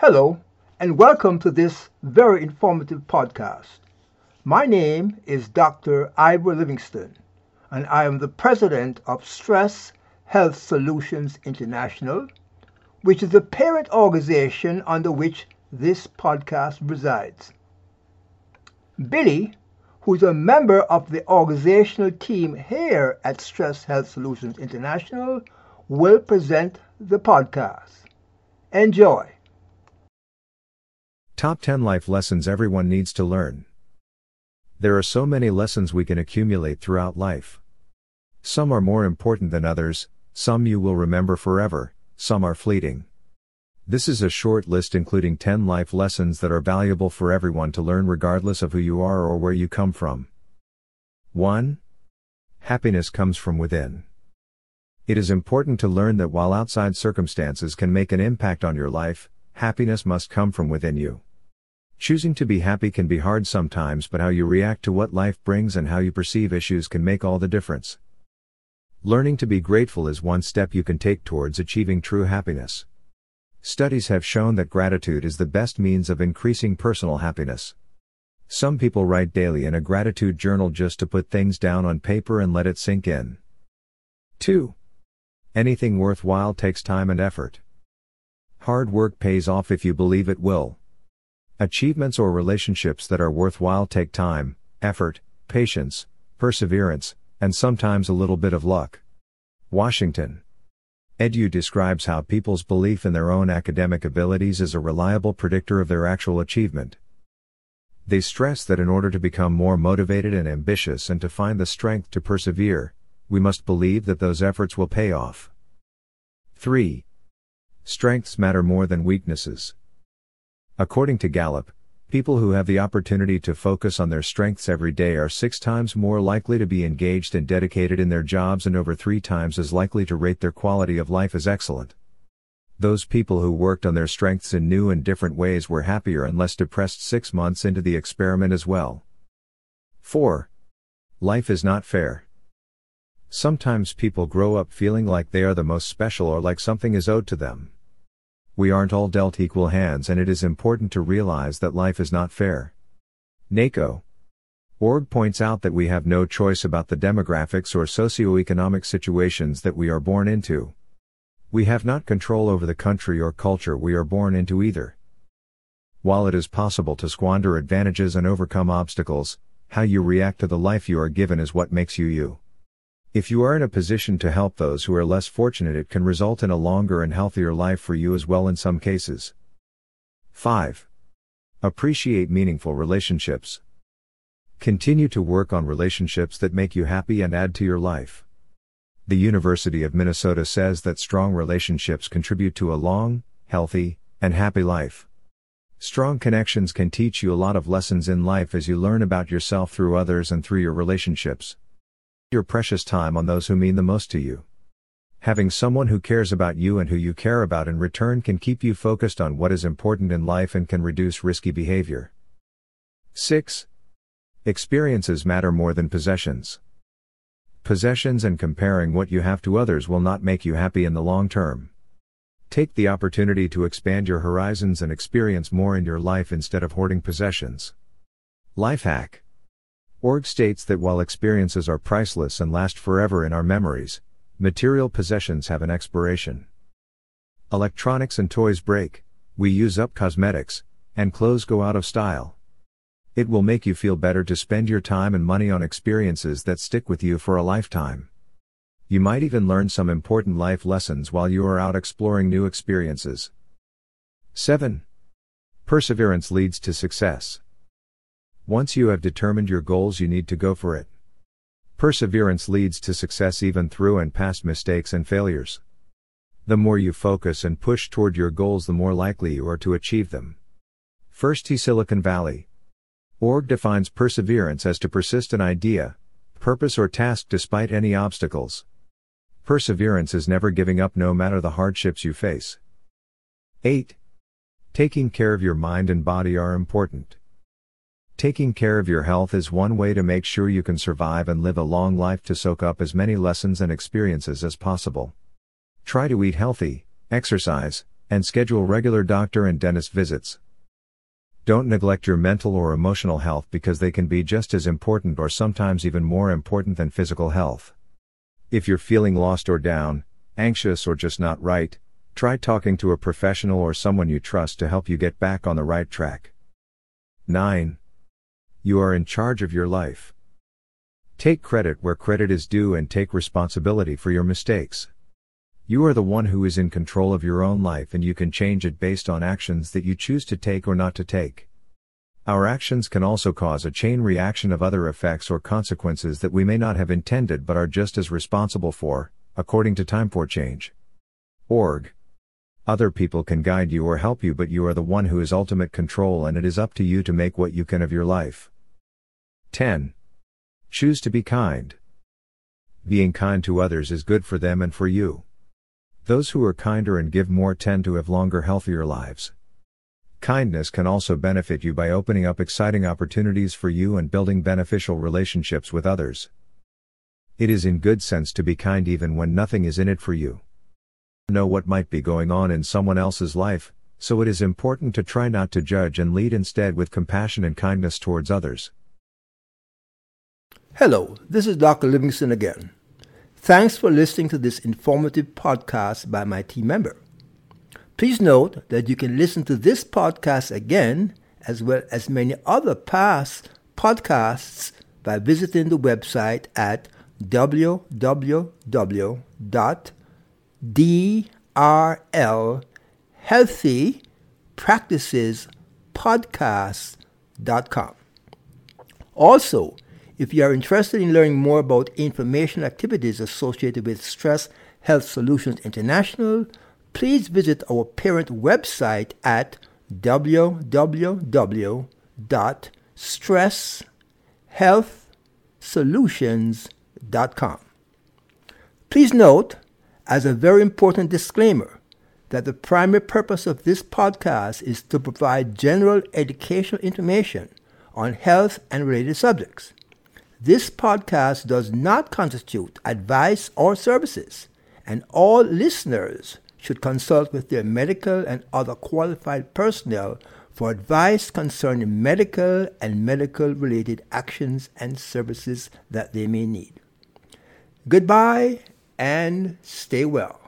Hello, and welcome to this very informative podcast. My name is Dr. Ivor Livingston, and I am the president of Stress Health Solutions International, which is the parent organization under which this podcast resides. Billy, who is a member of the organizational team here at Stress Health Solutions International, will present the podcast. Enjoy. Top 10 Life Lessons Everyone Needs to Learn. There are so many lessons we can accumulate throughout life. Some are more important than others, some you will remember forever, some are fleeting. This is a short list including 10 life lessons that are valuable for everyone to learn regardless of who you are or where you come from. 1. Happiness comes from within. It is important to learn that while outside circumstances can make an impact on your life, happiness must come from within you. Choosing to be happy can be hard sometimes, but how you react to what life brings and how you perceive issues can make all the difference. Learning to be grateful is one step you can take towards achieving true happiness. Studies have shown that gratitude is the best means of increasing personal happiness. Some people write daily in a gratitude journal just to put things down on paper and let it sink in. 2. Anything worthwhile takes time and effort. Hard work pays off if you believe it will. Achievements or relationships that are worthwhile take time, effort, patience, perseverance, and sometimes a little bit of luck. Washington. Edu describes how people's belief in their own academic abilities is a reliable predictor of their actual achievement. They stress that in order to become more motivated and ambitious and to find the strength to persevere, we must believe that those efforts will pay off. 3. Strengths matter more than weaknesses. According to Gallup, people who have the opportunity to focus on their strengths every day are six times more likely to be engaged and dedicated in their jobs and over three times as likely to rate their quality of life as excellent. Those people who worked on their strengths in new and different ways were happier and less depressed six months into the experiment as well. 4. Life is not fair. Sometimes people grow up feeling like they are the most special or like something is owed to them we aren't all dealt equal hands and it is important to realize that life is not fair. NACO. Org points out that we have no choice about the demographics or socio-economic situations that we are born into. We have not control over the country or culture we are born into either. While it is possible to squander advantages and overcome obstacles, how you react to the life you are given is what makes you you. If you are in a position to help those who are less fortunate, it can result in a longer and healthier life for you as well in some cases. 5. Appreciate meaningful relationships. Continue to work on relationships that make you happy and add to your life. The University of Minnesota says that strong relationships contribute to a long, healthy, and happy life. Strong connections can teach you a lot of lessons in life as you learn about yourself through others and through your relationships your precious time on those who mean the most to you. Having someone who cares about you and who you care about in return can keep you focused on what is important in life and can reduce risky behavior. 6. Experiences matter more than possessions. Possessions and comparing what you have to others will not make you happy in the long term. Take the opportunity to expand your horizons and experience more in your life instead of hoarding possessions. Lifehack Org states that while experiences are priceless and last forever in our memories, material possessions have an expiration. Electronics and toys break, we use up cosmetics, and clothes go out of style. It will make you feel better to spend your time and money on experiences that stick with you for a lifetime. You might even learn some important life lessons while you are out exploring new experiences. 7. Perseverance leads to success. Once you have determined your goals, you need to go for it. Perseverance leads to success even through and past mistakes and failures. The more you focus and push toward your goals, the more likely you are to achieve them. First Tee Silicon Valley. Org defines perseverance as to persist an idea, purpose, or task despite any obstacles. Perseverance is never giving up no matter the hardships you face. 8. Taking care of your mind and body are important. Taking care of your health is one way to make sure you can survive and live a long life to soak up as many lessons and experiences as possible. Try to eat healthy, exercise, and schedule regular doctor and dentist visits. Don't neglect your mental or emotional health because they can be just as important or sometimes even more important than physical health. If you're feeling lost or down, anxious or just not right, try talking to a professional or someone you trust to help you get back on the right track. 9. You are in charge of your life. Take credit where credit is due and take responsibility for your mistakes. You are the one who is in control of your own life and you can change it based on actions that you choose to take or not to take. Our actions can also cause a chain reaction of other effects or consequences that we may not have intended but are just as responsible for, according to Time for Change. Org. Other people can guide you or help you, but you are the one who is ultimate control and it is up to you to make what you can of your life. 10. Choose to be kind. Being kind to others is good for them and for you. Those who are kinder and give more tend to have longer, healthier lives. Kindness can also benefit you by opening up exciting opportunities for you and building beneficial relationships with others. It is in good sense to be kind even when nothing is in it for you. Know what might be going on in someone else's life, so it is important to try not to judge and lead instead with compassion and kindness towards others. Hello, this is Dr. Livingston again. Thanks for listening to this informative podcast by my team member. Please note that you can listen to this podcast again, as well as many other past podcasts, by visiting the website at www.drlhealthypracticespodcast.com. Also, if you are interested in learning more about information activities associated with Stress Health Solutions International, please visit our parent website at www.stresshealthsolutions.com. Please note, as a very important disclaimer, that the primary purpose of this podcast is to provide general educational information on health and related subjects. This podcast does not constitute advice or services, and all listeners should consult with their medical and other qualified personnel for advice concerning medical and medical related actions and services that they may need. Goodbye and stay well.